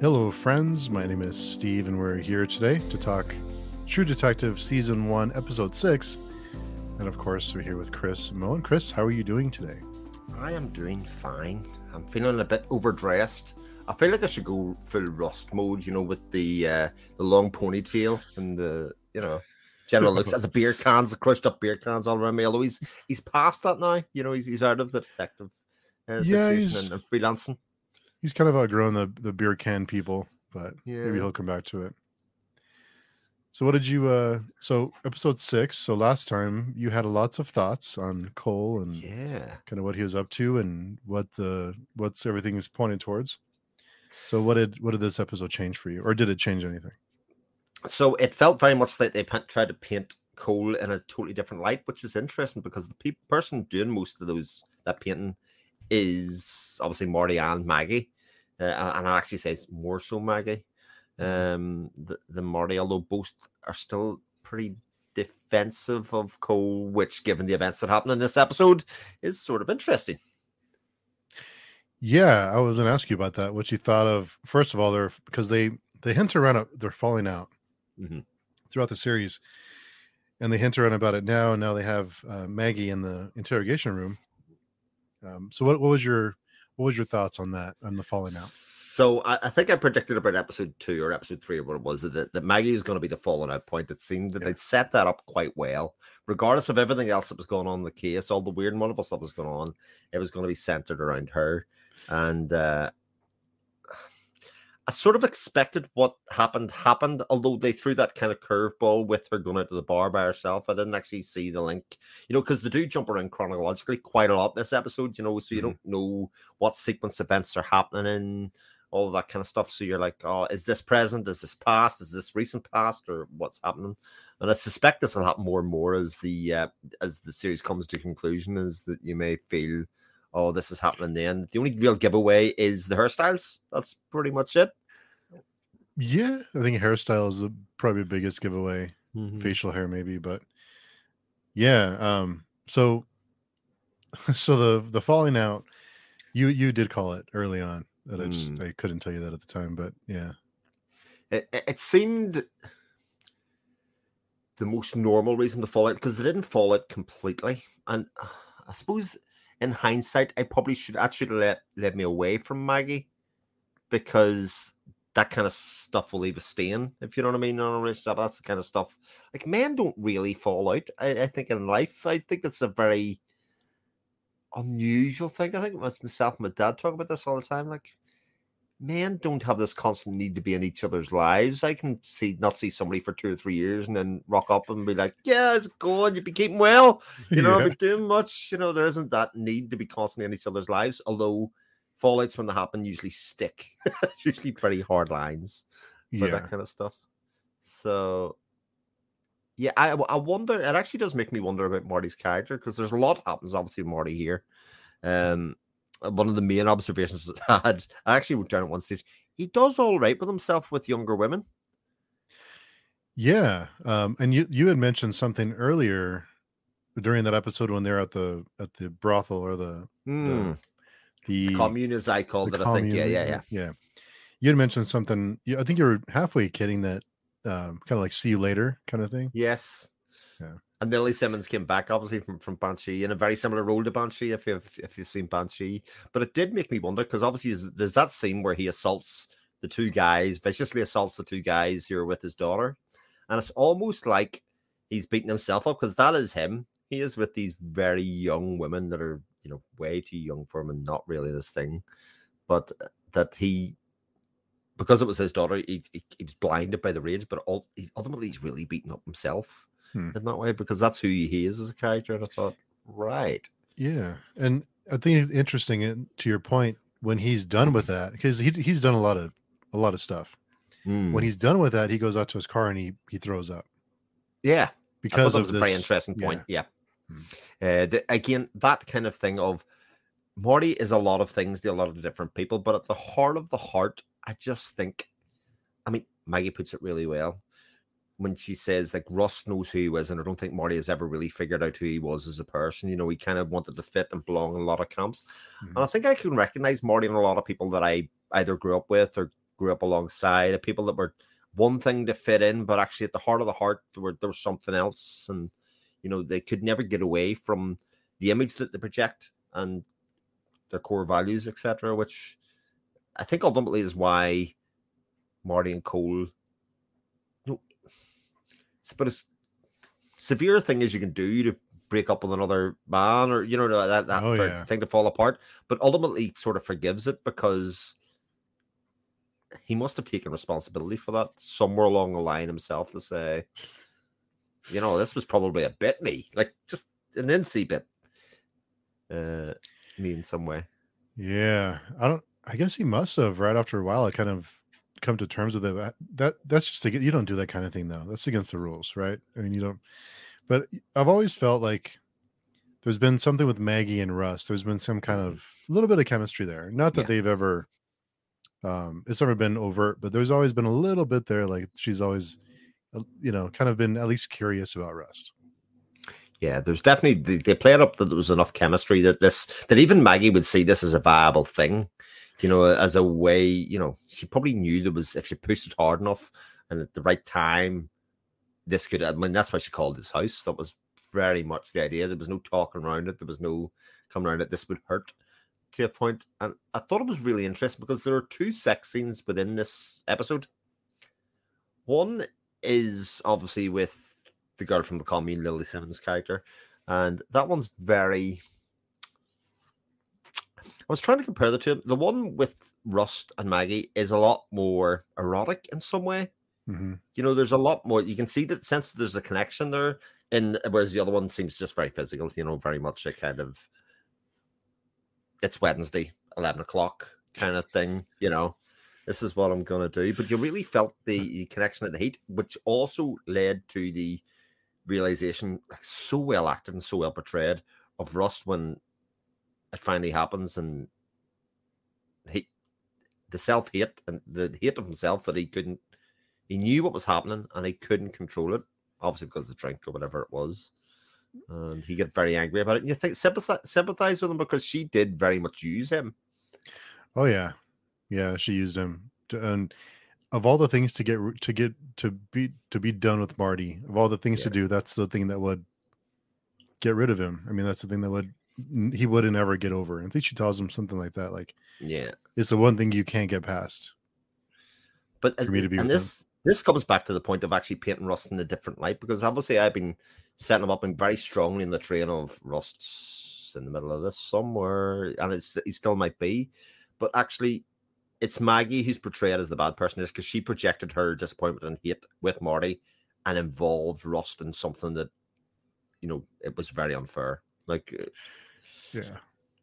Hello, friends. My name is Steve, and we're here today to talk True Detective Season 1, Episode 6. And of course, we're here with Chris. And Chris, how are you doing today? I am doing fine. I'm feeling a bit overdressed. I feel like I should go full rust mode, you know, with the uh, the long ponytail and the, you know, general looks at the beer cans, the crushed up beer cans all around me. Although he's he's past that now, you know, he's he's out of the detective uh, Yeah, situation he's- and, and freelancing. He's kind of outgrown the, the beer can people, but Yeah. maybe he'll come back to it. So, what did you, uh, so episode six. So, last time you had lots of thoughts on Cohle and Yeah. kind of what he was up to and what the, what's everything is pointed towards. So, what did, what did this episode change for you? Or did it change anything? So it felt very much like they tried to paint Cohle in a totally different light, which is interesting because the pe- person doing most of those that painting is obviously Marty and Maggie, uh, and I actually say it's more so Maggie um, th- than Marty, although both are still pretty defensive of Cohle, which, given the events that happened in this episode, is sort of interesting. Yeah, I was gonna ask you about that. What you thought of first of all, they're because they they hint around it, they're falling out Mhm. throughout the series, and they hint around about it now. And now they have uh, Maggie in the interrogation room. Um, so what what was your what was your thoughts on that on the falling out? So I, I think I predicted about episode two or episode three or what it was that, that Maggie was going to be the falling out point. It seemed that Yeah. they'd set that up quite well, regardless of everything else that was going on in the case, all the weird and wonderful stuff was going on. It was going to be centered around her, and uh, I sort of expected what happened happened. Although they threw that kind of curveball with her going out to the bar by herself, I didn't actually see the link. You know, because they do jump around chronologically quite a lot this episode. You know, so you Mhm. don't know what sequence events are happening in all of that kind of stuff. So you're like, oh, is this present? Is this past? Is this recent past, or what's happening? And I suspect this will happen more and more as the uh, as the series comes to conclusion. Is that you may feel, oh, this is happening then. The only real giveaway is the hairstyles. That's pretty much it. Yeah, I think hairstyle is the probably the biggest giveaway. Mhm. Facial hair maybe, but yeah. Um. So so the the falling out, you you did call it early on. That I just Mm. I couldn't tell you that at the time, but yeah. It, it, it seemed the most normal reason to fall out because they didn't fall out completely. And uh, I suppose in hindsight, I probably should actually let led me away from Maggie because that kind of stuff will leave a stain, if you know what I mean, on a relationship. That's the kind of stuff like men don't really fall out. I, I think in life, I think it's a very unusual thing. I think my- myself and my dad talk about this all the time. Like men don't have this constant need to be in each other's lives. I can see not see somebody for two or three years and then rock up and be like, "Yeah, how's it going? You be keeping well? You know, Yeah. I've been doing much. You know, there isn't that need to be constantly in each other's lives. Although fallouts when they happen usually stick, usually pretty hard lines for yeah. that kind of stuff. So, yeah, I I wonder. It actually does make me wonder about Marty's character because there's a lot happens obviously with Marty here. Um, uh, one of the main observations that I had, I actually wrote down at one stage, he does all right with himself with younger women. Yeah, um, and you you had mentioned something earlier during that episode when they're at the at the brothel or the Hmm. the Commune, as I called the it, I think. Yeah, yeah, yeah. yeah. You had mentioned something. I think you were halfway kidding that um, kind of like "see you later" kind of thing. Yes. Yeah. And Lili Simmons came back, obviously from, from Banshee, in a very similar role to Banshee, if you've if you've seen Banshee. But it did make me wonder because obviously there's- that scene where he assaults the two guys, viciously assaults the two guys who are with his daughter, and it's almost like he's beating himself up because that is him. He is with these very young women that are you know way too young for him and not really this thing, but that he. Because it was his daughter, he, he, he was blinded by the rage, but all, he, ultimately he's really beating up himself Hmm. in that way because that's who he is as a character. And I thought, right, Yeah, and I think it's interesting. And to your point, when he's done with that, because he he's done a lot of a lot of stuff. Hmm. When he's done with that, he goes out to his car and he he throws up yeah, because of was this. a very interesting point. Yeah, Hmm. uh, the, again, that kind of thing of Marty is a lot of things to a lot of different people, but at the heart of the heart, I just think, I mean, Maggie puts it really well when she says like Russ knows who he was, and I don't think Marty has ever really figured out who he was as a person. You know, he kind of wanted to fit and belong in a lot of camps, Mhm. and I think I can recognize Marty in a lot of people that I either grew up with or grew up alongside, of people that were one thing to fit in, but actually at the heart of the heart, there, were, there was something else. And, you know, they could never get away from the image that they project and their core values, etc., which I think ultimately is why Marty and Cohle, about as severe a thing as you can do to break up with another man or you know that that Oh, yeah. thing to fall apart but ultimately sort of forgives it because he must have taken responsibility for that somewhere along the line himself to say you know this was probably a bit me like just an NC bit uh me in some way Yeah, I don't. I guess he must have right after a while. I kind of come to terms with it. That- That that's just to get. You don't do that kind of thing though. That's against the rules, right? I mean, you don't. But I've always felt like there's been something with Maggie and Russ. There's been some kind of a little bit of chemistry there. Not that Yeah. they've ever. Um, it's never been overt, but there's always been a little bit there. Like she's always, uh, you know, kind of been at least curious about Russ. Yeah, there's definitely they, they played up that there was enough chemistry that this that even Maggie would see this as a viable thing, you know, as a way, you know, she probably knew there was if she pushed it hard enough and at the right time, this could I mean that's why she called his house. That was very much the idea. There was no talking around it, there was no coming around it. This would hurt to a point. And I thought it was really interesting because there are two sex scenes within this episode. One is obviously with the girl from the commune, Lili Simmons' character, and that one's very. I was trying to compare the two. The one with Rust and Maggie is a lot more erotic in some way. hmm You know, there's a lot more. You can see that sense that there's a connection there, and whereas the other one seems just very physical. You know, very much a kind of it's Wednesday, eleven o'clock kind of thing. You know, this is what I'm gonna do. But you really felt the connection at the heat, which also led to the realization, like so well acted and so well portrayed, of Rust when it finally happens and he the self hate and the hate of himself that he couldn't he knew what was happening and he couldn't control it, obviously because of the drink or whatever it was. And he got very angry about it. And you think sympathize, sympathize with him because she did very much use him. Oh yeah, yeah. She used him, to, and of all the things to get to get to be to be done with Marty, of all the things to do, that's the thing that would get rid of him. I mean, that's the thing that would he wouldn't ever get over. I think she tells him something like that, like Yeah. it's the one thing you can't get past. But For me to be and with him. this this comes back to the point of actually painting Rust in a different light because obviously I've been setting him up and very strongly in the train of Rust's in the middle of this somewhere, and it's he still might be, but actually it's Maggie who's portrayed as the bad person is because she projected her disappointment and hate with Marty and involved Rust in something that you know it was very unfair. Like uh, Yeah,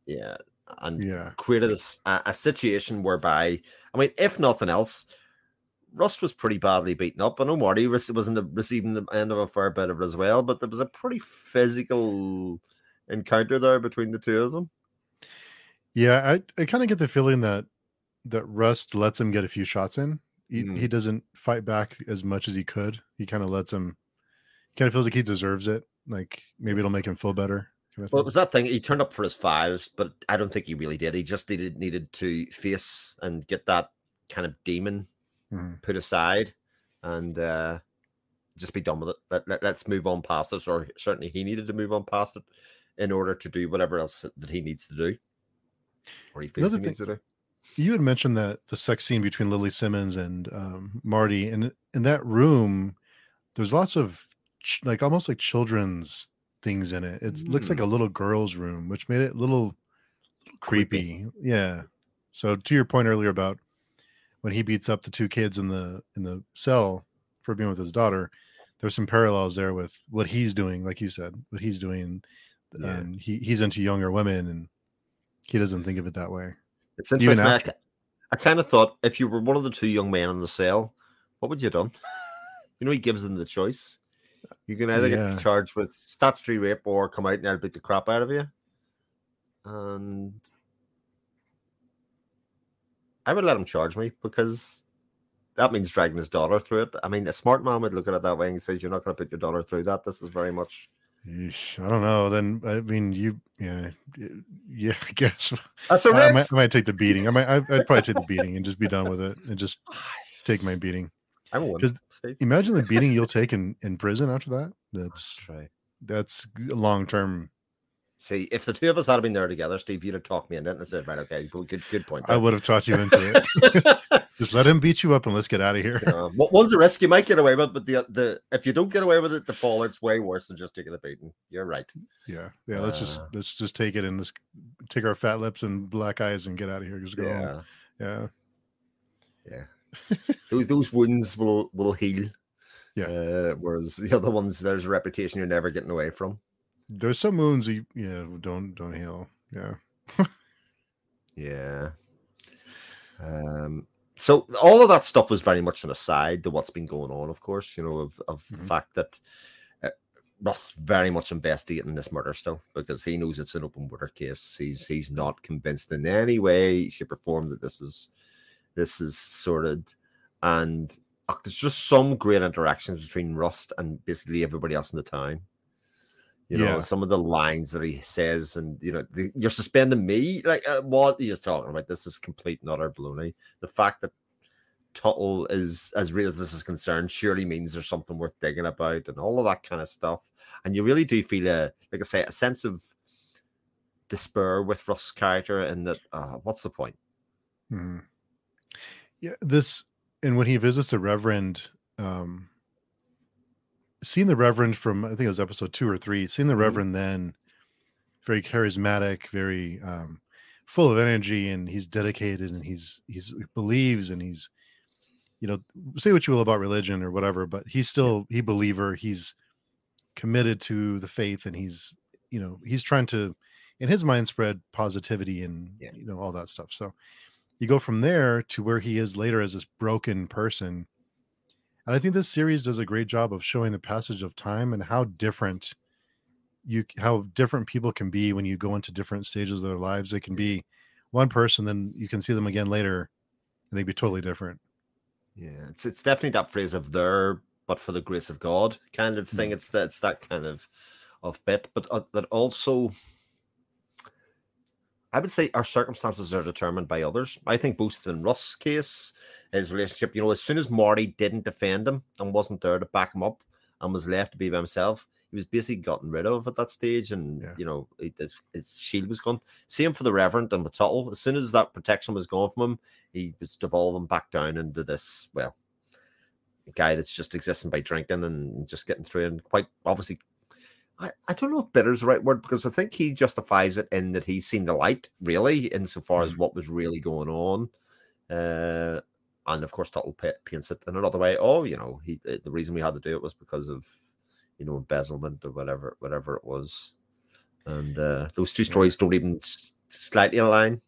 yeah, and yeah, created a situation whereby, I mean, if nothing else, Rust was pretty badly beaten up. I know Marty was in the receiving the end of a fair bit of it as well, but there was a pretty physical encounter there between the two of them. yeah. I I kind of get the feeling that that Rust lets him get a few shots in. He, Mm. he doesn't fight back as much as he could. He kind of lets him. Kind of feels like he deserves it. Like maybe it'll make him feel better. Well, it was that thing. He turned up for his fives, but I don't think he really did. He just needed needed to face and get that kind of demon Mhm. put aside and uh just be done with it. Let, let, let's move on past it. Or certainly he needed to move on past it in order to do whatever else that he needs to do. Or he feels Another he thing- needs to do. You had mentioned that the sex scene between Lili Simmons and um, Marty, and in that room, there's lots of ch- like almost like children's things in it. It looks like a mm. little girl's room, which made it a little, little Creepy. creepy. Yeah. So to your point earlier about when he beats up the two kids in the in the cell for being with his daughter, there's some parallels there with what he's doing, like you said, what he's doing. Yeah. And he he's into younger women, and he doesn't think of it that way. It's interesting. I, I kind of thought if you were one of the two young men in the cell, what would you have done? you know, he gives them the choice. You can either Yeah. get charged with statutory rape or come out and I'll beat the crap out of you. And I would let him charge me because that means dragging his daughter through it. I mean, a smart man would look at it that way and says, You're not going to put your daughter through that. This is very much Yeesh, I don't know. Then I mean, you, yeah, yeah. I guess That's a I risk. might, I might take the beating. I might, I- I'd probably take the beating and just be done with it and just take my beating. Woman, 'Cause Steve. Imagine the beating you'll take in in prison after that. That's That's right. that's long term. See, if the two of us had been there together, Steve, you'd have talked me into it and said, right, okay, good, good, point. I would have taught you into it. just let him beat you up and let's get out of here. You know, one's a risk you might get away with, but the the if you don't get away with it, the fallout's way worse than just taking the beating. You're right. Yeah, yeah. Let's just Uh. let's just take it and let's take our fat lips and black eyes and get out of here. Just go. Yeah, Yeah, yeah. Those those wounds will will heal. Yeah. Uh, whereas the other ones, there's a reputation you're never getting away from. there's some wounds you yeah don't don't heal. Yeah, Yeah. Um. So all of that stuff was very much an aside to what's been going on, of course. You know, of of the Mhm. fact that uh, Russ very much investigating this murder still because he knows it's an open murder case. He's he's not convinced in any way, shape, or form that this is this is sorted, and uh, there's just some great interactions between Rust and basically everybody else in the town. You know, Yeah. some of the lines that he says, and you know, the, you're suspending me. Like, uh, what are you talking about? This is complete and utter baloney. The fact that Tuttle is as real as this is concerned surely means there's something worth digging about, and all of that kind of stuff. And you really do feel a, like I say, a sense of despair with Russ's character, and that uh, what's the point? Mhm. Yeah. This and when he visits the Reverend, um, seeing the Reverend from I think it was episode two or three, seeing the Mhm. Reverend then, very charismatic, very um, full of energy, and he's dedicated, and he's he's he believes, and he's you know say what you will about religion or whatever, but he's still he believer. He's committed to the faith, and he's you know he's trying to in his mind spread positivity and Yeah. you know all that stuff. So you go from there to where he is later as this broken person. And I think this series does a great job of showing the passage of time and how different you how different people can be when you go into different stages of their lives. They can be one person, then you can see them again later, and they'd be totally different. Yeah, it's it's definitely that phrase of there, but for the grace of God kind of thing. Mm. It's that it's that kind of of bit, but uh, that also, I would say, our circumstances are determined by others. I think both in Russ's case, his relationship, you know, as soon as Marty didn't defend him and wasn't there to back him up and was left to be by himself, he was basically gotten rid of at that stage, and Yeah. you know, his, his shield was gone. Same for the Reverend and Tuttle. As soon as that protection was gone from him, he was devolving back down into this well guy that's just existing by drinking and just getting through and quite obviously I, I don't know if bitter is the right word because I think he justifies it in that he's seen the light really insofar as Mhm. what was really going on uh and of course Tuttle pa- paints it in another way oh you know he the the reason we had to do it was because of you know embezzlement or whatever whatever it was and uh those two stories don't even slightly align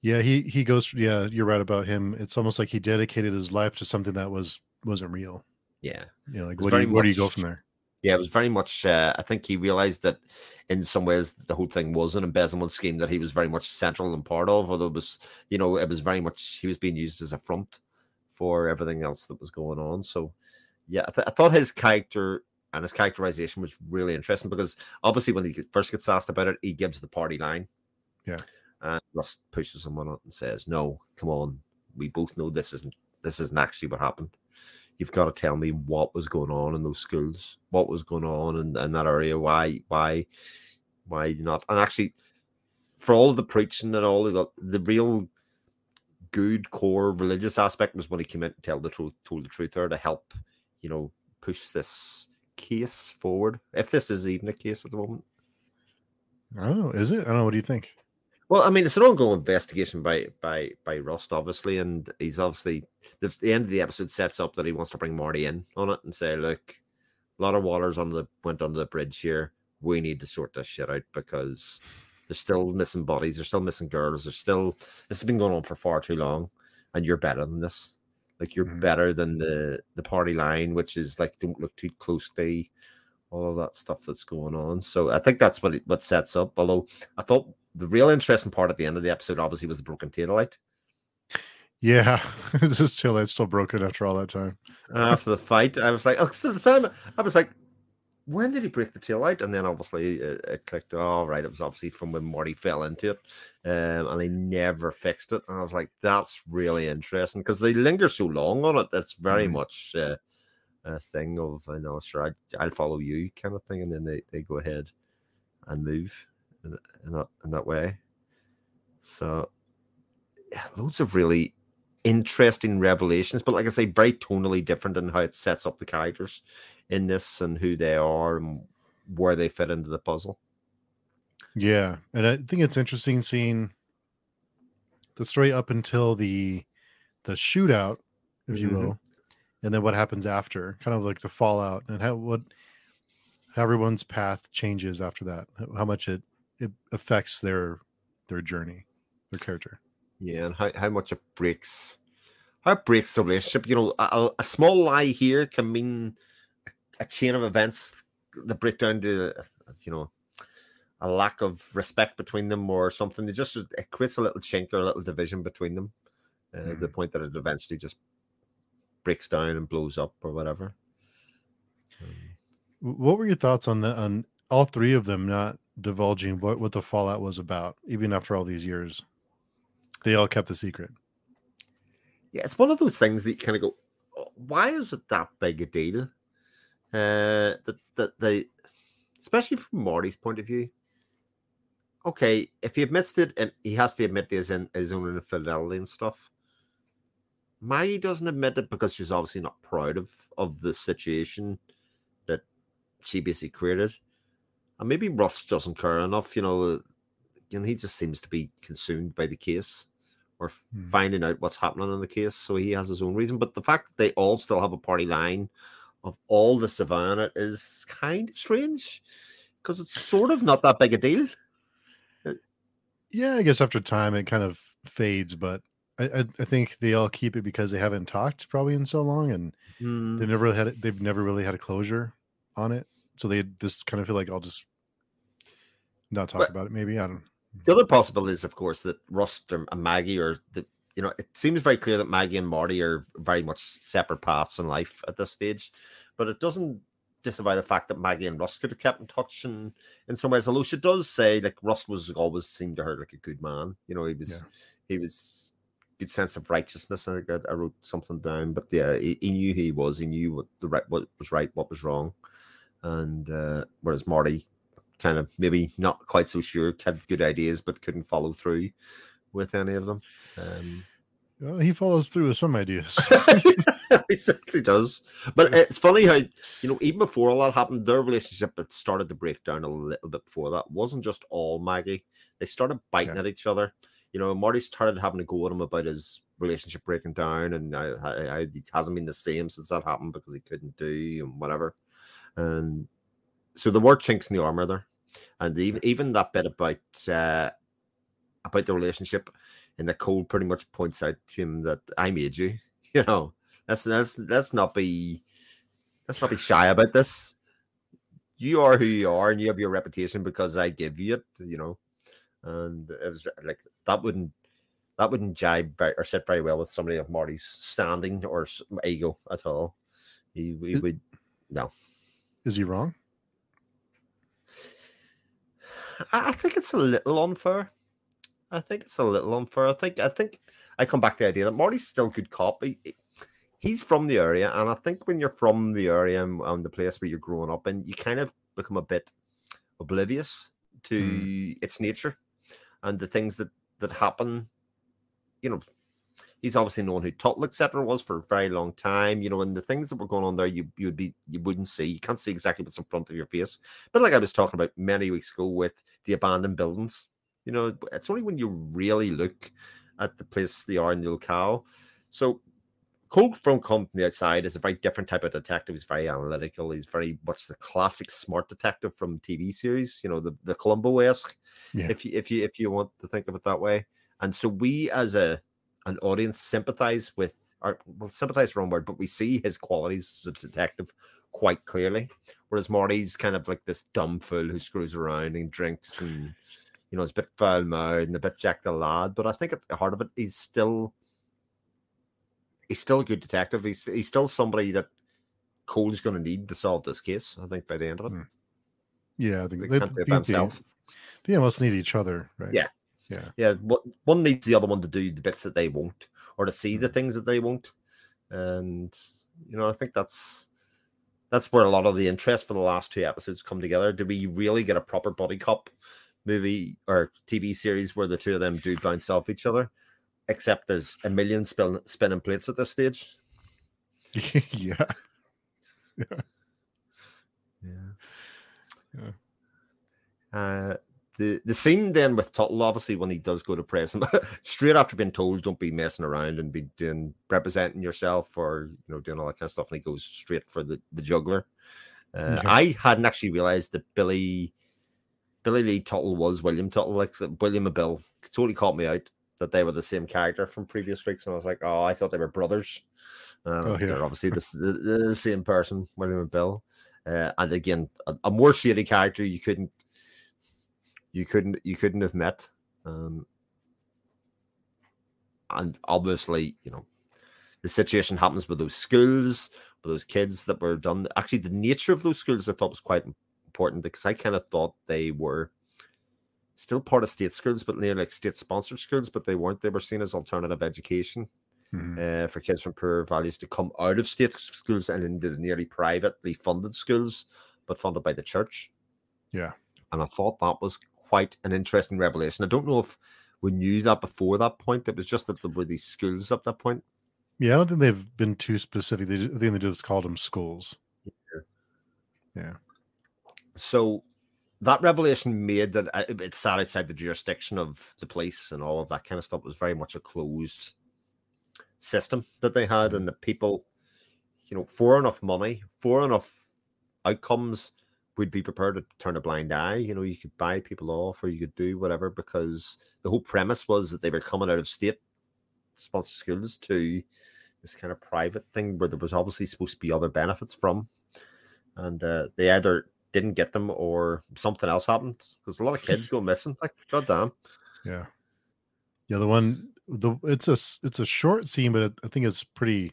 Yeah, he he goes. Yeah, you're right about him. It's almost like he dedicated his life to something that was wasn't real. yeah You know, like what do you, very where do you go from there? Yeah, it was very much. Uh, I think he realized that in some ways the whole thing was an embezzlement scheme that he was very much central and part of. Although it was, you know, it was very much he was being used as a front for everything else that was going on. So, yeah, I, th- I thought his character and his characterization was really interesting because obviously when he first gets asked about it, he gives the party line. Yeah. and Rust pushes him on it and says, "No, come on, we both know this isn't this isn't actually what happened." You've got to tell me what was going on in those schools, what was going on in, in that area, why, why, why not? And actually, for all the preaching and all of the, the real good core religious aspect was when he came in to tell the truth, told the truth there to help, you know, push this case forward. If this is even a case at the moment. I don't know. Is it? I don't know. What do you think? Well, I mean, it's an ongoing investigation by by by Rust, obviously, and he's obviously the, the end of the episode sets up that he wants to bring Marty in on it and say, "Look, a lot of waters on the went under the bridge here. We need to sort this shit out because there's still missing bodies, there's still missing girls, there's still this has been going on for far too long, and you're better than this. Like you're Mhm. better than the the party line, which is like don't look too closely." All of that stuff that's going on, so I think that's what it, what sets up. Although I thought the real interesting part at the end of the episode obviously was the broken tail light. Yeah, this tail light's still broken after all that time. After the fight, I was like, oh, so the time I was like, when did he break the tail light? And then obviously it, it clicked. Oh, right, it was obviously from when Marty fell into it, um, and they never fixed it. And I was like, that's really interesting because they linger so long on it. That's very mm. much uh, a thing of, I know, sure, I, will follow you kind of thing, and then they, they go ahead and move in, in that in that way. So, yeah, loads of really interesting revelations, but like I say, very tonally different in how it sets up the characters in this and who they are and where they fit into the puzzle. Yeah, and I think it's interesting seeing the story up until the the shootout, if mm-hmm. you will, and then what happens after, kind of like the fallout and how what how everyone's path changes after that, how much it it affects their their journey, their character. Yeah, and how, how much it breaks how it breaks the relationship. You know, a, a small lie here can mean a chain of events that break down to you know a lack of respect between them or something. It just it creates a little chink or a little division between them. Uh, mm. The point that it eventually just breaks down and blows up or whatever. Um, what were your thoughts on the on all three of them not divulging what what the fallout was about, even after all these years? They all kept the secret. Yeah, it's one of those things that you kind of go, oh, why is it that big a deal? Uh, that that they, especially from Marty's point of view. Okay, if he admits it, and he has to admit his in his own infidelity and stuff. Maggie doesn't admit it because she's obviously not proud of of the situation that she basically created, and maybe Russ doesn't care enough. You know, you know, he just seems to be consumed by the case or hmm. finding out what's happening in the case. So he has his own reason. But the fact that they all still have a party line of all the savannah is kind of strange because it's sort of not that big a deal. Uh, yeah, I guess after time it kind of fades, but I, I, think they all keep it because they haven't talked probably in so long, and mm. they never really had they've never really had a closure on it. So they just kind of feel like I'll just not talk but about it. Maybe I don't. The other possibility is, of course, that Rust and Maggie are the you know, it seems very clear that Maggie and Marty are very much separate paths in life at this stage, but it doesn't disavow the fact that Maggie and Russ could have kept in touch and in some ways. Although she does say like Russ was always seen to her like a good man. You know, he was yeah. he was good sense of righteousness. I think I, I wrote something down, but yeah, he, he, knew who he was. He knew what the right what was right, what was wrong, and uh, whereas Marty kind of maybe not quite so sure, had good ideas but couldn't follow through with any of them. Um, well, he follows through with some ideas. he certainly does. But it's funny how you know even before all that happened, their relationship had started to break down a little bit before that. It wasn't just all Maggie. They started biting yeah. at each other. You know, Marty started having to go at him about his relationship breaking down, and I, I, it hasn't been the same since that happened because he couldn't do and whatever. And so there were chinks in the armor there, and even even that bit about uh, about the relationship and Nicole pretty much points out to him that I made you. You know, let's let's let's not be let's not be shy about this. You are who you are, and you have your reputation because I give you it. You know, and it was like that wouldn't that wouldn't jibe very, or sit very well with somebody of Marty's standing or ego at all. He, he would no. Is he wrong? I think it's a little unfair. I think it's a little unfair. I think I think I come back to the idea that Marty's still good cop. He, he's from the area, and I think when you're from the area and, and the place where you're growing up, and you kind of become a bit oblivious to mm. its nature and the things that that happen. You know, he's obviously known who Tuttle etc. was for a very long time. You know, and the things that were going on there, you you would be you wouldn't see. You can't see exactly what's in front of your face. But like I was talking about many weeks ago with the abandoned buildings you know, it's only when you really look at the place they are in the locale. So Cohle from come from the outside is a very different type of detective. He's very analytical. He's very much the classic smart detective from TV series. You know, the the Columbo esque, yeah. if you if you if you want to think of it that way. And so we as a an audience sympathize with, or well, sympathize wrong word, but we see his qualities as a detective quite clearly. Whereas Marty's kind of like this dumb fool who screws around and drinks and you know, he's a bit foul mouthed and a bit Jack the lad, but I think at the heart of it, he's still he's still a good detective. He's he's still somebody that Cohle's going to need to solve this case. I think by the end of it, Mm. Yeah, I think They they, can't do it they, they, himself. they almost need each other, right? Yeah. Yeah. yeah, what one needs the other one to do the bits that they won't, or to see the things that they won't, and you know, I think that's that's where a lot of the interest for the last two episodes come together. Do we really get a proper buddy cop movie or TV series where the two of them do bounce off each other? Except there's a million spin, spinning plates at this stage. yeah. Yeah. Yeah. Uh, the the scene then with Tuttle, obviously, when he does go to prison, straight after being told, don't be messing around and be doing representing yourself or you know doing all that kind of stuff, and he goes straight for the the juggler. Uh. I hadn't actually realized that Billy Billy Lee Tuttle was William Tuttle, like William and Bill totally caught me out that they were the same character from previous weeks, and I was like, oh, I thought they were brothers. Uh, Oh, yeah. They're obviously the, the, the same person, William and Bill. Uh, and again, a, a more shady character you couldn't, you couldn't, you couldn't have met. Um, and obviously, you know, the situation happens with those schools, with those kids that were done. Actually, the nature of those schools I thought was quite important because I kind of thought they were still part of state schools, but near like state sponsored schools, but they weren't. They were seen as alternative education Mhm. uh, for kids from poorer values to come out of state schools and into the nearly privately funded schools, but funded by the church. Yeah. And I thought that was quite an interesting revelation. I don't know if we knew that before that point. It was just that there were these schools at that point. Yeah, I don't think they've been too specific. They, I think they just called them schools. Yeah. So that revelation made that uh, it sat outside the jurisdiction of the police and all of that kind of stuff. It was very much a closed system that they had, and the people, you know, for enough money, for enough outcomes, would be prepared to turn a blind eye. You know, you could buy people off or you could do whatever because the whole premise was that they were coming out of state sponsored schools to this kind of private thing where there was obviously supposed to be other benefits from. And uh, they either didn't get them or something else happened because a lot of kids go missing. Like, goddamn. Yeah. Yeah, the one the it's a it's a short scene, but it, I think it's pretty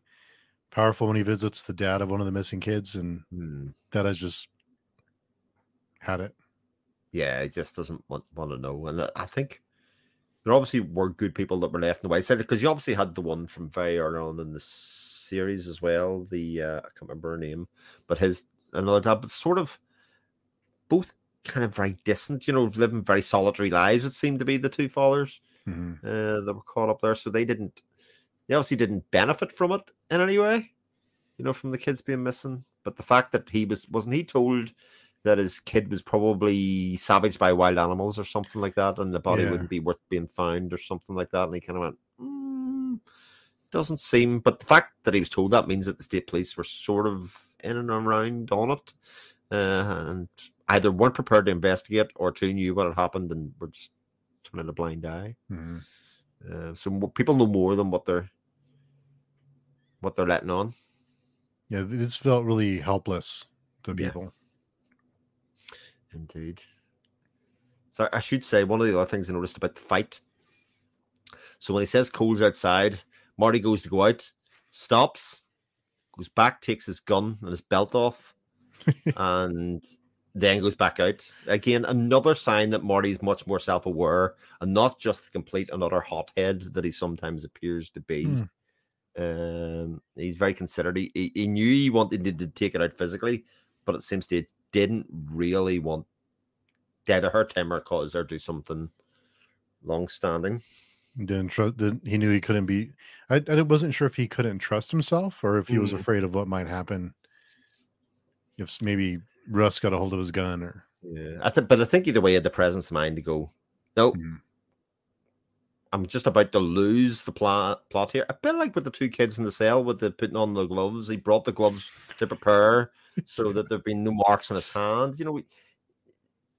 powerful when he visits the dad of one of the missing kids, and Hmm. that has just had it. Yeah, he just doesn't want, want to know. And uh, I think there obviously were good people that were left in the way. wayside because you obviously had the one from very early on in the series as well. The uh, I can't remember her name, but his another dad, but sort of both kind of very distant, you know, living very solitary lives. It seemed to be the two fathers Mhm. uh, that were caught up there, so they didn't. They obviously didn't benefit from it in any way, you know, from the kids being missing. But the fact that he was wasn't he told that his kid was probably savaged by wild animals or something like that, and the body Yeah. wouldn't be worth being found or something like that, and he kind of went. Mm, doesn't seem, but the fact that he was told that means that the state police were sort of in and around on it, uh, and either weren't prepared to investigate or two knew what had happened and were just turning a blind eye. Mhm. Uh, so people know more than what they're what they're letting on. Yeah, it just felt really helpless. The Yeah. Indeed. So I should say one of the other things I noticed about the fight. So when he says Cohle's outside, Marty goes to go out, stops, goes back, takes his gun and his belt off, and then goes back out. Again, another sign that Marty's much more self-aware and not just the complete another hothead that he sometimes appears to be. Hmm. Um, he's very considerate. He, he, knew he wanted to, to take it out physically, but it seems he didn't really want to either hurt him or cause or do something long standing. Didn't trust. Didn't, he knew he couldn't be. I, I wasn't sure if he couldn't trust himself or if he was Mm. afraid of what might happen. If maybe Russ got a hold of his gun or. Yeah, I think, but I think either way, he had the presence of mind to go. No, Mhm. I'm just about to lose the plot plot here. A bit like with the two kids in the cell with the putting on the gloves. He brought the gloves to prepare so that there'd been no marks on his hand. You know, we,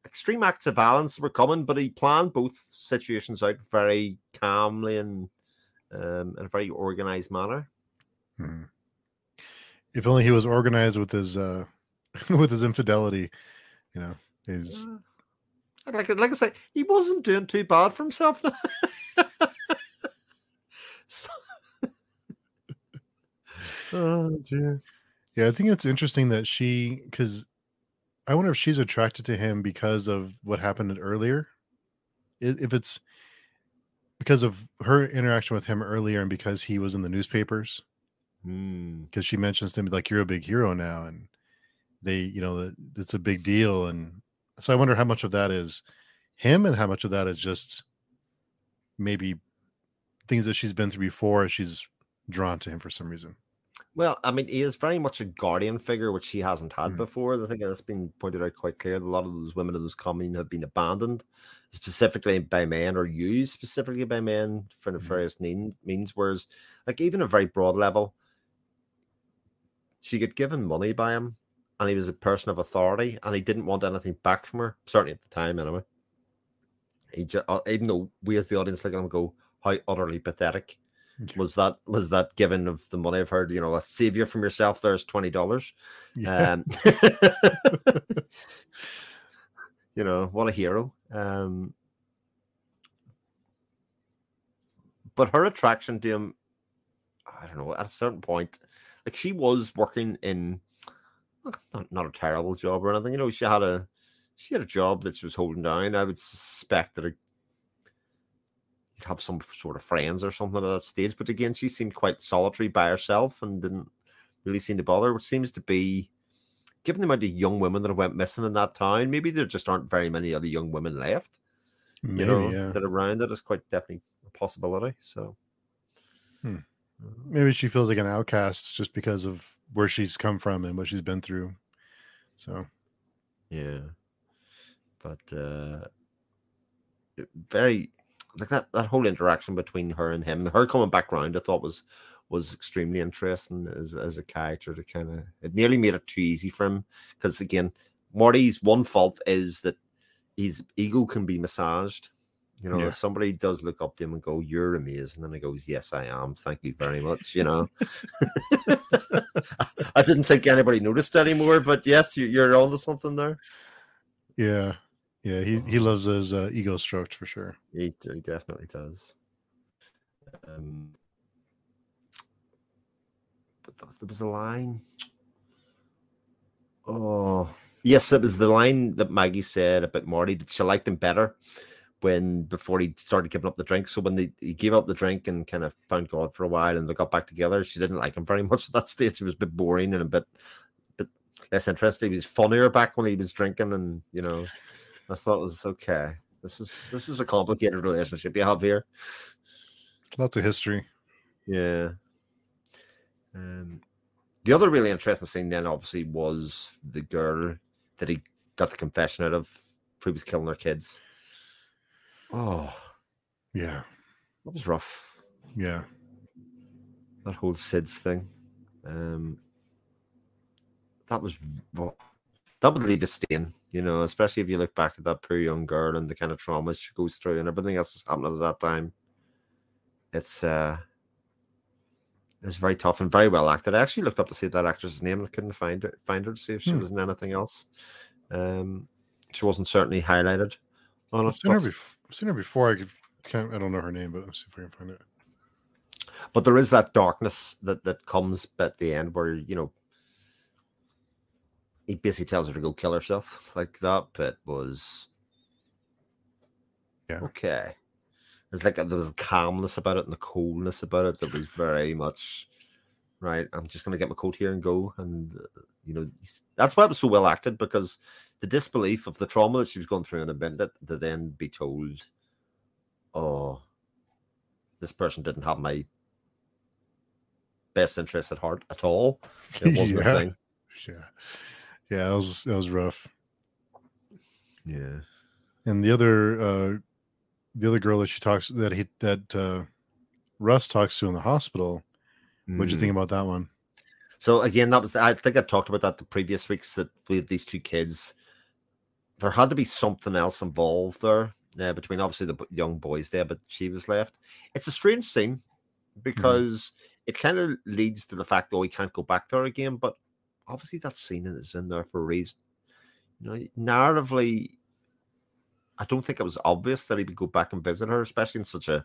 extreme acts of violence were coming, but he planned both situations out very calmly and um, in a very organized manner. Mhm. If only he was organized with his uh with his infidelity, you know, his Yeah. Like, like I say, he wasn't doing too bad for himself. So- oh dear. Yeah, I think it's interesting that she because I wonder if she's attracted to him because of what happened earlier. If it's because of her interaction with him earlier and because he was in the newspapers, Hmm. because she mentions to him like you're a big hero now and they you know it's a big deal and so i wonder how much of that is him and how much of that is just maybe things that she's been through before she's drawn to him for some reason Well, I mean, he is very much a guardian figure, which he hasn't had Mhm. before. I think that's been pointed out quite clear. A lot of those women in those communes have been abandoned, specifically by men or used specifically by men for nefarious mean, means. Whereas, like, even a very broad level, she got given money by him, and he was a person of authority, and he didn't want anything back from her, certainly at the time, anyway. He just, even though we as the audience look at him and go, how utterly pathetic Yeah. was that was that given of the money I've heard, you know, a savior from yourself, there's twenty dollars. yeah Um you know, what a hero. Um but her attraction to him, I don't know, at a certain point, like she was working in not, not a terrible job or anything, you know, she had a she had a job that she was holding down. I would suspect that it you'd have some sort of friends or something at that stage. But again, she seemed quite solitary by herself and didn't really seem to bother, which seems to be given the amount of young women that have went missing in that town, maybe there just aren't very many other young women left, maybe you know, yeah that around. That is quite definitely a possibility. So Hmm. uh, maybe she feels like an outcast just because of where she's come from and what she's been through so yeah. But uh very like that that whole interaction between her and him, her coming back round, I thought was was extremely interesting as as a character to kind of it nearly made it too easy for him because again Morty's one fault is that his ego can be massaged. You know Yeah. if somebody does look up to him and go you're amazing and he goes yes I am. Thank you very much you know? I didn't think anybody noticed anymore but yes you, you're onto something there. Yeah yeah he, he loves his uh, ego stroked for sure He, he definitely does. Um, but th- there was a line. Oh, yes, it was the line that Maggie said about Marty that she liked him better when before he started giving up the drink. So when they, he gave up the drink and kind of found God for a while and they got back together, she didn't like him very much at that stage. He was a bit boring and a bit, bit less interesting. He was funnier back when he was drinking, and you know, I thought it was okay. This is this was a complicated relationship you have here. lots of history Yeah. Um, the other really interesting scene then, obviously, was the girl that he got the confession out of who was killing her kids. Oh, yeah that was rough. yeah That whole SIDS thing. Um, that was that would leave a stain, you know, especially if you look back at that poor young girl and the kind of trauma she goes through and everything else that's happening at that time. It's uh it's very tough and very well acted. I actually looked up to see that actress's name and I couldn't find her find her to see if she Hmm. was in anything else. Um she wasn't certainly highlighted on I've it. seen her, bef- I've seen her before. I could, can't, I don't know her name, but let's see if I can find it. but there is that darkness that that comes at the end where you know he basically tells her to go kill herself like that but was Yeah. okay it's like there was a calmness about it and the coolness about it that was very much right i'm just going to get my coat here and go and uh, you know that's why it was so well acted because the disbelief of the trauma that she was going through in a minute to then be told oh this person didn't have my best interest at heart at all it wasn't Yeah. a thing Yeah, yeah, that was that was rough. yeah And the other, uh the other girl that she talks that he that uh Russ talks to in the hospital. What'd you think about that one? So again, that was I think I talked about that the previous weeks that we had these two kids. There had to be something else involved there uh, between obviously the young boys there, but she was left. It's a strange scene because it kind of leads to the fact that oh, he can't go back to her again. But obviously, that scene is in there for a reason. You know, narratively, I don't think it was obvious that he would go back and visit her, especially in such a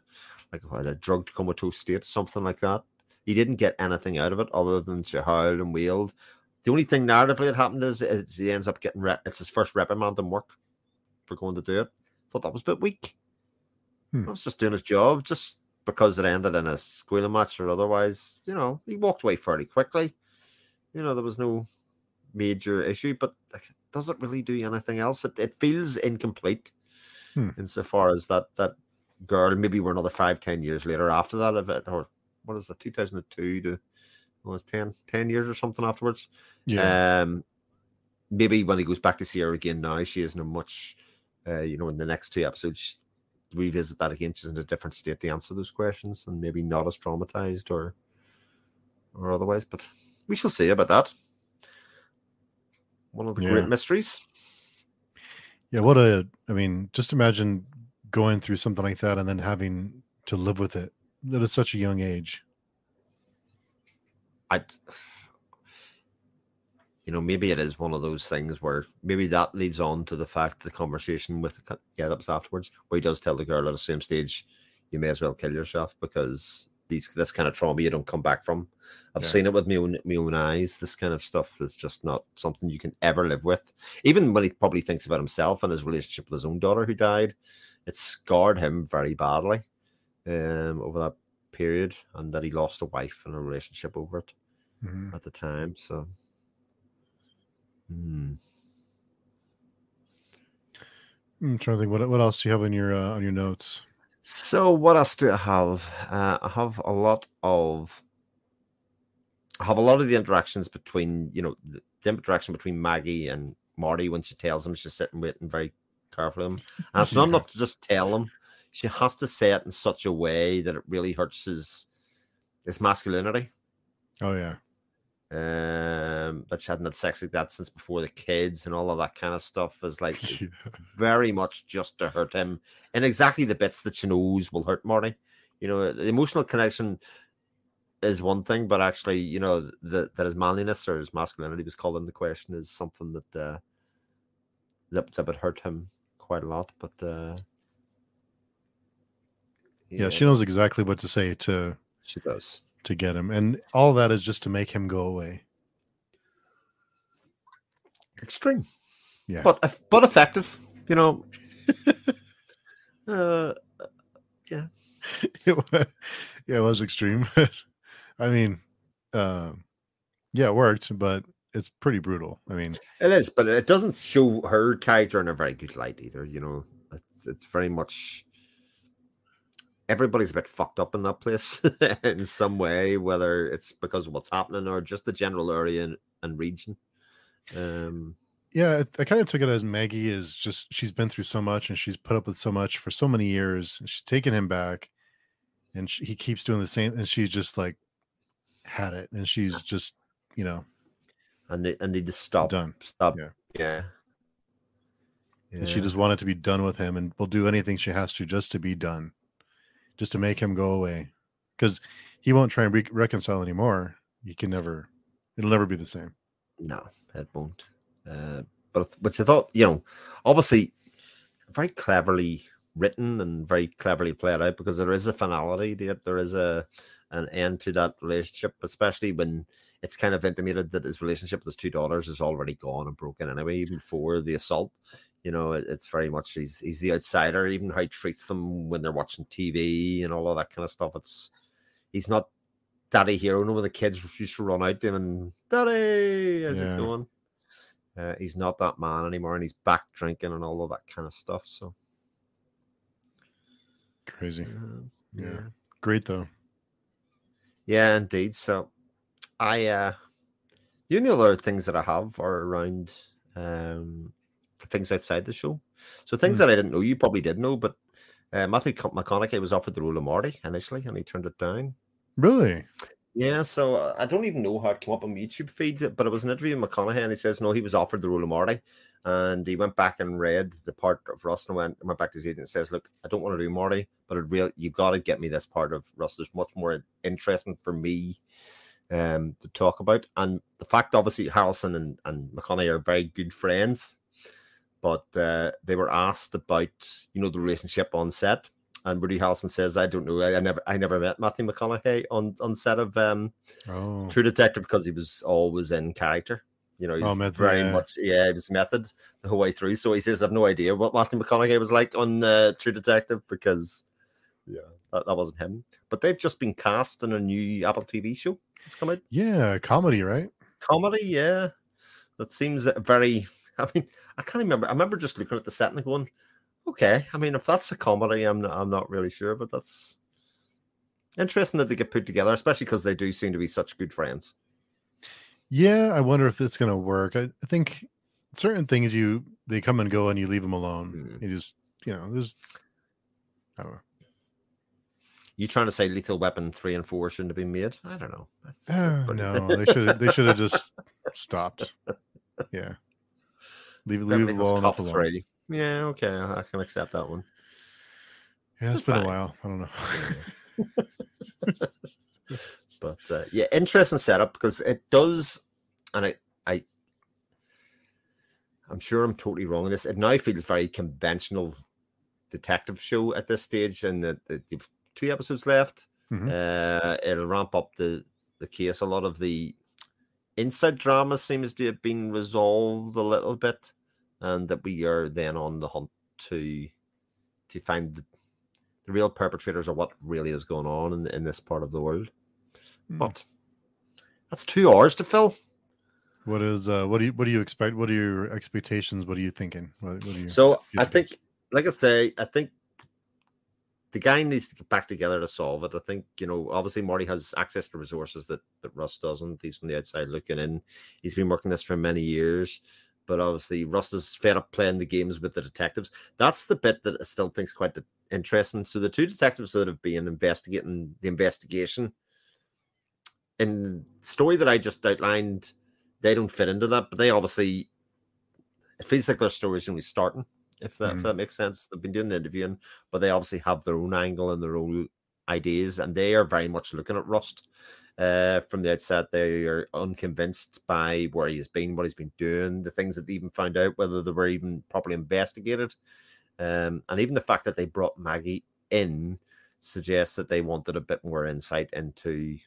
like a drugged comatose state, something like that. He didn't get anything out of it other than she howled and wailed The only thing narratively that happened is, is he ends up getting re- it's his first reprimand in work for going to do it. Thought that was a bit weak. Hmm. I was just doing his job, just because it ended in a squealing match or otherwise. You know, he walked away fairly quickly. You know, there was no major issue, but does it really do anything else? It, it feels incomplete Hmm. insofar as that that girl. Maybe we're another five, ten years later after that, of it, or what is it, two thousand and two to what was 10, 10 years or something afterwards. Yeah. Um, maybe when he goes back to see her again now, she isn't a much. Uh, you know, in the next two episodes, revisit that again. She's in a different state to answer those questions, and maybe not as traumatized or or otherwise. But we shall see about that. One of the Yeah. great mysteries. yeah. What a, I mean, just imagine going through something like that and then having to live with it at such a young age. I, you know, maybe it is one of those things where maybe that leads on to the fact the conversation with yeah that was afterwards where he does tell the girl at the same stage, you may as well kill yourself because these this kind of trauma you don't come back from. I've Yeah. seen it with my own my own eyes. This kind of stuff is just not something you can ever live with. Even when he probably thinks about himself and his relationship with his own daughter who died, it scarred him very badly um, over that period, and that he lost a wife and a relationship over it Mhm. at the time. So, hmm. I'm trying to think what what else do you have on your uh, on your notes? So what else do I have? Uh, I have a lot of. I have a lot of the interactions between you know the, the interaction between Maggie and Marty when she tells him she's sitting waiting very carefully. him. And it's not enough to just tell him; she has to say it in such a way that it really hurts his his masculinity. Oh yeah, Um, that she hadn't had sex like that since before the kids and all of that kind of stuff is like Yeah. very much just to hurt him and exactly the bits that she knows will hurt Marty. You know, the emotional connection is one thing, but actually, you know, the, that his manliness or his masculinity was called into question is something that uh, that, that would hurt him quite a lot. But uh, yeah. She knows exactly what to say to she does. To get him, and all that is just to make him go away. Extreme, Yeah, but but effective. You know. uh, it was, yeah, it was extreme. I mean, um, yeah, it worked, but it's pretty brutal. I mean, It is, but it doesn't show her character in a very good light either. You know, it's it's very much everybody's a bit fucked up in that place in some way, whether it's because of what's happening or just the general area and, and region. Um, yeah, I kind of took it as Maggie is just she's been through so much and she's put up with so much for so many years. and She's taken him back, and she, he keeps doing the same, and she's just like had it, and she's just you know and they and they just stop, done. stop, Yeah. yeah, And she just wanted to be done with him and will do anything she has to just to be done, just to make him go away. Because he won't try and re- reconcile anymore. He can never, it'll never be the same. No, it won't. Uh, but which I thought, you know, obviously very cleverly written and very cleverly played out because there is a finality to it. There is a an end to that relationship, especially when it's kind of intimated that his relationship with his two daughters is already gone and broken anyway, even before the assault. You know, it- it's very much he's he's the outsider, even how he treats them when they're watching TV and all of that kind of stuff. It's he's not daddy hero. No, when the kids used to run out to him and daddy, how's Yeah. it going? Uh, he's not that man anymore, and he's back drinking and all of that kind of stuff. So, Crazy. uh, Yeah. Great though. Yeah, indeed. So I uh the only other things that I have are around um things outside the show. So things Hmm. that I didn't know, you probably did know, but uh, Matthew Con- McConaughey was offered the role of Marty initially, and he turned it down. Really? Yeah, so uh, I don't even know how it came up on YouTube feed, but it was an interview with McConaughey, and he says no, he was offered the role of Marty, and he went back and read the part of Rust and went went back to his agent and says, "Look, I don't want to do Marty, but it real you got to get me this part of Rust. There's much more interesting for me um, to talk about, and the fact, obviously, Harrelson and and McConaughey are very good friends, but uh, they were asked about you know the relationship on set." And Woody Harrelson says, "I don't know. I, I never, I never met Matthew McConaughey on on set of um, Oh, True Detective because he was always in character. You know, Oh, method, very yeah. much yeah, it was method the whole way through. So he says, "I've no idea what Matthew McConaughey was like on uh, True Detective because yeah, that, that wasn't him." But they've just been cast in a new Apple TV show. It's come out Yeah, comedy, right? comedy. Yeah, that seems very. I mean, I can't remember. I remember just looking at the set and going, "Okay." I mean, if that's a comedy, I'm not, I'm not really sure, but that's interesting that they get put together, especially because they do seem to be such good friends. Yeah, I wonder if it's gonna work. I, I think certain things you they come and go and you leave them alone. Mhm. You just you know, there's I don't know. You trying to say Lethal Weapon three and four shouldn't have been made? I don't know. That's Uh, no, they should they should have just stopped. Yeah. Leave, leave Hills ball enough alone. Yeah, okay, I can accept that one. Yeah, it's It's been fine. a while. I don't know. But uh, yeah, interesting setup because it does, and I, I, I'm sure I'm totally wrong in this. It now feels very conventional detective show at this stage, and the, the, the two episodes left. Mhm. Uh, it'll ramp up the the case. A lot of the inside drama seems to have been resolved a little bit, and that we are then on the hunt to to find the, the real perpetrators or what really is going on in, in this part of the world. Hmm. But that's two hours to fill. What is uh what do you what do you expect? What are your expectations? What are you thinking? What, what do you So I think, like I say, I think the guy needs to get back together to solve it. I think you know, obviously Marty has access to resources that that Rust doesn't. He's from the outside looking in. He's been working this for many years, but obviously Rust is fed up playing the games with the detectives. That's the bit that I still think's quite interesting. So the two detectives that have been investigating the investigation and story that I just outlined, they don't fit into that, but they obviously it feels like their story's only starting, if that if Mhm. that makes sense. They've been doing the interviewing, but they obviously have their own angle and their own ideas, and they are very much looking at Rust. Uh, from the outset, they are unconvinced by where he's been, what he's been doing, the things that they even found out, whether they were even properly investigated. Um, and even the fact that they brought Maggie in suggests that they wanted a bit more insight into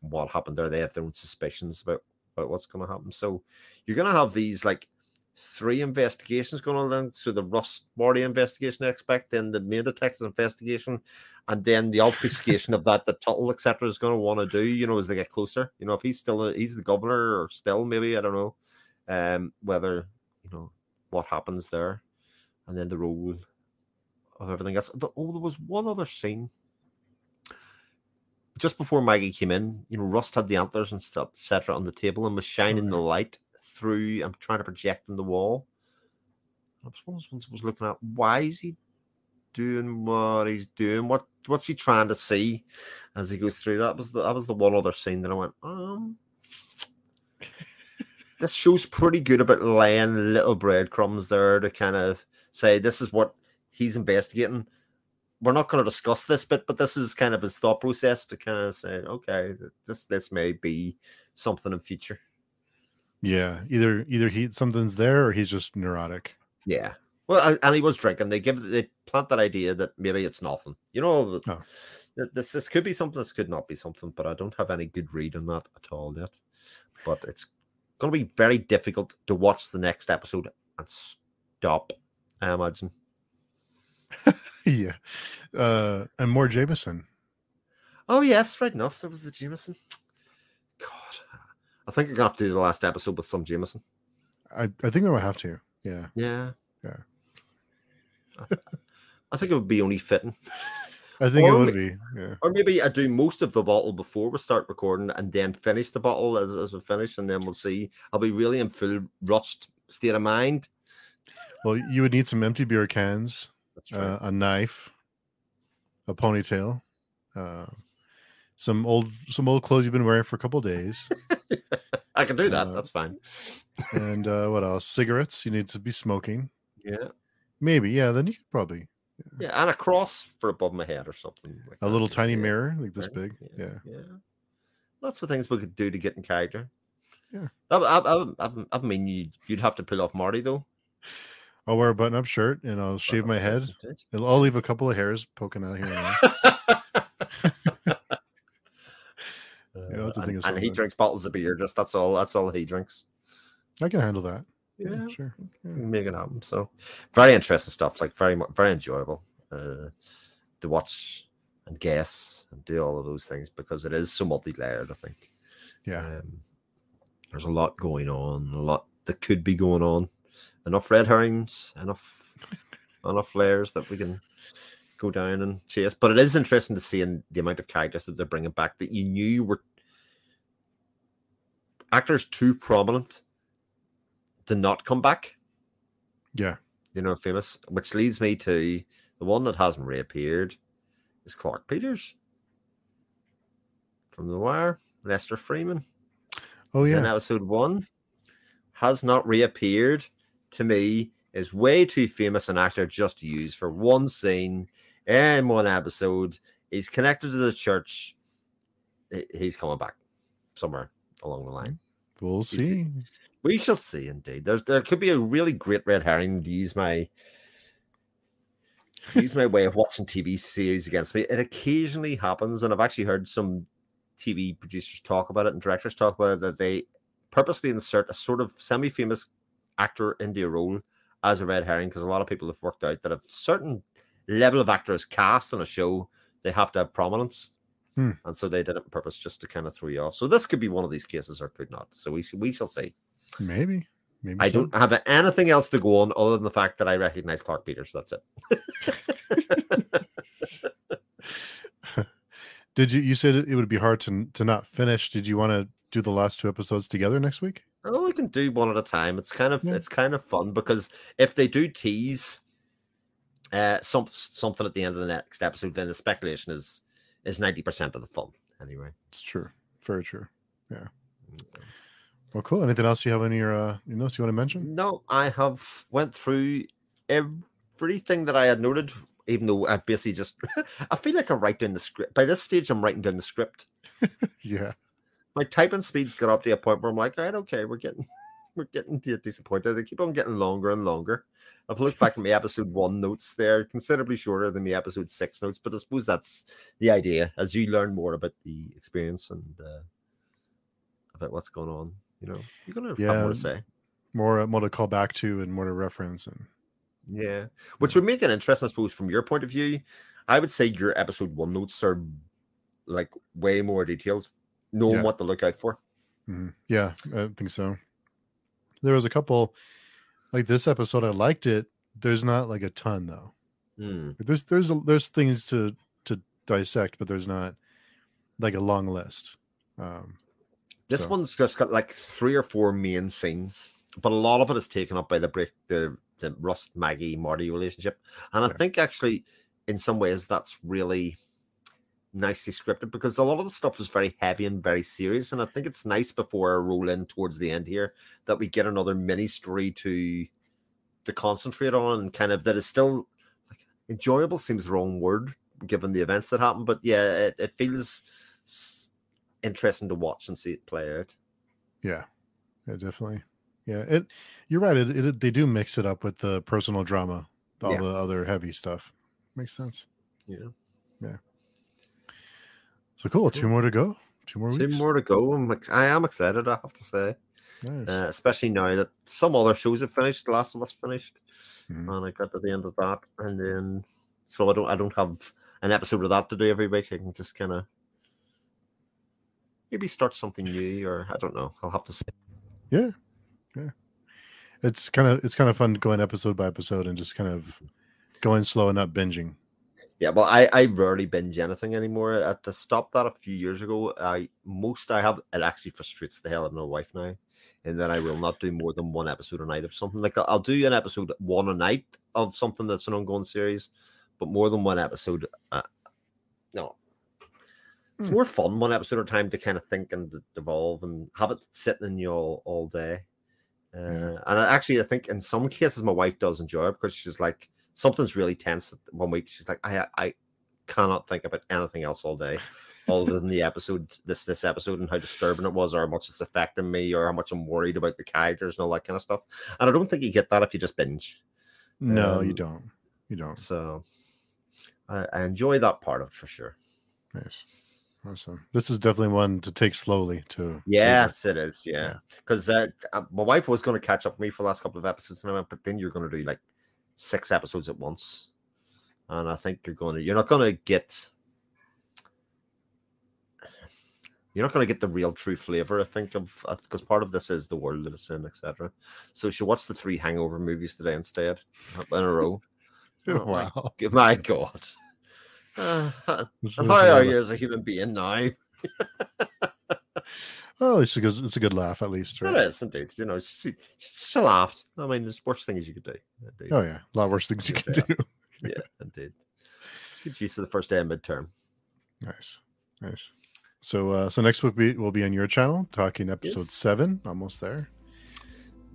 what happened there. They have their own suspicions about, about what's going to happen. So you're going to have these like three investigations going on then. So the Rust Marty investigation, I expect, then the main detective investigation, and then the obfuscation of that the Tuttle, etc., is going to want to do, you know, as they get closer. You know, if he's still he's the governor or still maybe, I don't know. Um, whether you know what happens there, and then the role of everything else. The- Oh, there was one other scene just before Maggie came in. You know, Rust had the antlers and stuff, etc., on the table and was shining the light through. I'm trying to project on the wall. I was once was looking at why is he doing what he's doing? What what's he trying to see as he goes through? That was the that was the one other scene that I went, um. This show's pretty good about laying little breadcrumbs there to kind of say this is what he's investigating. We're not going to discuss this bit, but this is kind of his thought process to kind of say, okay, this this may be something in future. Yeah, either either he something's there or he's just neurotic. Yeah. Well, and- he was drinking. They give they plant that idea that maybe it's nothing. You know, Oh. this this could be something. This could not be something. But I don't have any good read on that at all yet. But it's going to be very difficult to watch the next episode and stop. I imagine. yeah, uh, and more Jameson. Oh yes, right enough. There was the Jameson. I think I'm gonna have to do the last episode with some Jameson. I I think I would have to. Yeah, Yeah, Yeah. I, I think it would be only fitting. I think Or it would we- be. Yeah, Or maybe I do most of the bottle before we start recording and then finish the bottle as, as we finish, and then we'll see. I'll be really in full rust state of mind. well, you would need some empty beer cans, That's uh, a knife, a ponytail, uh, some old some old clothes you've been wearing for a couple days, I can do that. uh, That's fine. and uh, what else? Cigarettes. You need to be smoking. Yeah. Maybe. Yeah. Then you could probably Yeah. And a cross for above my head or something. Like a that. little tiny Yeah, mirror like this big. Yeah. Yeah. Lots of things we could do to get in character. Yeah. I, I, I, I, mean, you, you'd have to pull off Marty, though. I'll wear a button-up shirt and I'll shave my head. I'll I'll leave a couple of hairs poking out here. And there. You know, that's the thing and, is and he drinks bottles of beer. Just that's all. That's all he drinks. I can handle that. Yeah, Yeah. sure. Yeah. make it happen. So very interesting stuff, like very very enjoyable uh, to watch and guess and do all of those things because it is so multi-layered. I think. Yeah. Um, there's a lot going on, a lot that could be going on. Enough red herrings, enough enough layers that we can go down and chase. But it is interesting to see in the amount of characters that they're bringing back that you knew were actors too prominent to not come back. Yeah. You know, famous, which leads me to the one that hasn't reappeared is Clarke Peters from The Wire, Lester Freamon. Oh He's in yeah. episode one, has not reappeared. To me, is way too famous an actor just to use for one scene in one episode. He's connected to the church. He's coming back somewhere along the line. We'll see. We shall see. Indeed, there there could be a really great red herring to use my use my way of watching TV series against me. It occasionally happens, and I've actually heard some TV producers talk about it and directors talk about it that they purposely insert a sort of semi-famous actor into a role as a red herring because a lot of people have worked out that if certain level of actors cast on a show, they have to have prominence. Hmm. And so they did it on purpose just to kind of throw you off. So this could be one of these cases or could not. So we we shall see. Maybe. Maybe I so. don't have anything else to go on other than the fact that I recognize Clarke Peters. That's it. Did you you said it would be hard to to not finish? Did you want to do the last two episodes together next week? Oh, we can do one at a time. It's kind of Yeah. it's kind of fun because if they do tease uh some something at the end of the next episode, then the speculation is is ninety percent of the fun anyway. It's true. Very true. Yeah. Well, cool. Anything else you have in your uh your notes you want to mention? No, I have went through everything that I had noted, even though I basically just I feel like I write down the script. By this stage, I'm writing down the script. Yeah. my typing speed's got up to a point where I'm like, all right, okay, we're getting we're getting di- disappointed. They keep on getting longer and longer. I've looked back at my episode one notes; they're considerably shorter than the episode six notes. But I suppose that's the idea as you learn more about the experience and uh, about what's going on. You know, you're gonna have more to say. More more to call back to and more to reference and Yeah, which would make it interesting, I suppose, from your point of view. I would say your episode one notes are like way more detailed, knowing Yeah. what to look out for. Mhm. Yeah, I think so. There was a couple like this episode. I liked it. There's not like a ton though. Like, There's there's there's things to to dissect, but there's not like a long list. Um, This So- one's just got like three or four main scenes, but a lot of it is taken up by the break the the Rust Maggie Marty relationship, and I Yeah. think actually in some ways that's really nicely scripted because a lot of the stuff is very heavy and very serious, and I think it's nice before I roll in towards the end here that we get another mini story to to concentrate on and kind of that is still like enjoyable seems the wrong word given the events that happen, but yeah, it, it feels interesting to watch and see it play out. yeah, yeah, definitely. Yeah, it. You're right. It, it they do mix it up with the personal drama, all Yeah. the other heavy stuff. Makes sense. Yeah. Yeah. So cool. Two more to go. Two more Two weeks. more to go. I'm, ex- I am excited, I have to say, Nice. uh, especially now that some other shows have finished. The Last of Us finished, Mhm. and I got to the end of that, and then so I don't I don't have an episode of that to do every week. I can just kind of maybe start something new, or I don't know. I'll have to see. Yeah. Yeah. It's kind of it's kind of fun going episode by episode and just kind of going slow and not binging. Yeah, well, I, I rarely binge anything anymore. I had to stop that a few years ago. I most I have it actually frustrates the hell out of my wife now, and then I will not do more than one episode a night of something. Like I'll- do an episode one a night of something that's an ongoing series, but more than one episode, uh, no. It's Hmm. more fun one episode at a time to kind of think and evolve and have it sitting in you all, all day. Uh, Yeah. And I, actually, I think in some cases my wife does enjoy it because she's like something's really tense one week. She's like, I I cannot think about anything else all day, other than the episode this this episode and how disturbing it was, or how much it's affecting me, or how much I'm worried about the characters and all that kind of stuff. And I don't think you get that if you just binge. No, you Um, don't. You don't. So I, I enjoy that part of it for sure. Nice. Awesome. This is definitely one to take slowly too. Yes, it is. Yeah, Yeah. because uh, uh, my wife was going to catch up with me for the last couple of episodes, and I went, but then you're going to do like six episodes at once, and I think you're going to you're not going to get you're not going to get the real true flavor. I think of because part of this is the world that it's in, etc. So she watched the three Hangover movies today instead in a row. Oh my wow. g- My God. Uh, how are you as a human being now? Oh, it's a good, it's a good laugh at least, It right? is indeed. You know, she, she laughed. I mean, there's worse things you could do. Indeed. Oh yeah, a lot worse things you could Yeah. do. yeah, indeed. Good use of the first day of midterm. Nice, nice. So, uh, so next week we will be on your channel talking episode Yes. seven, almost there.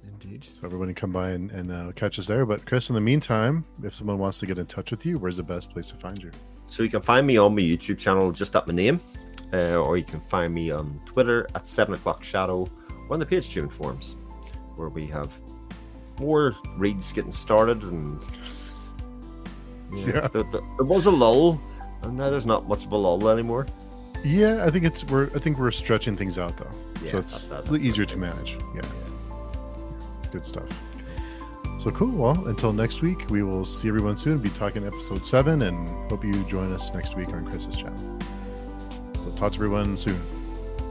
Indeed. So everybody can come by and, and uh, catch us there. But Chris, in the meantime, if someone wants to get in touch with you, where's the best place to find you? So you can find me on my YouTube channel, just at my name, uh, or you can find me on Twitter at Seven O'clock Shadow, or on the Page Chewing forums, where we have more reads getting started. And yeah, Yeah. There, there- there was a lull, and now there's not much of a lull anymore. Yeah, I think it's we're I think we're stretching things out though, Yeah, so it's that- that- a little easier to manage. Yeah, it's good stuff. So cool. Well, until next week, we will see everyone soon. Be talking episode seven, and hope you join us next week on Chris's channel. We'll talk to everyone soon.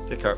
Take care.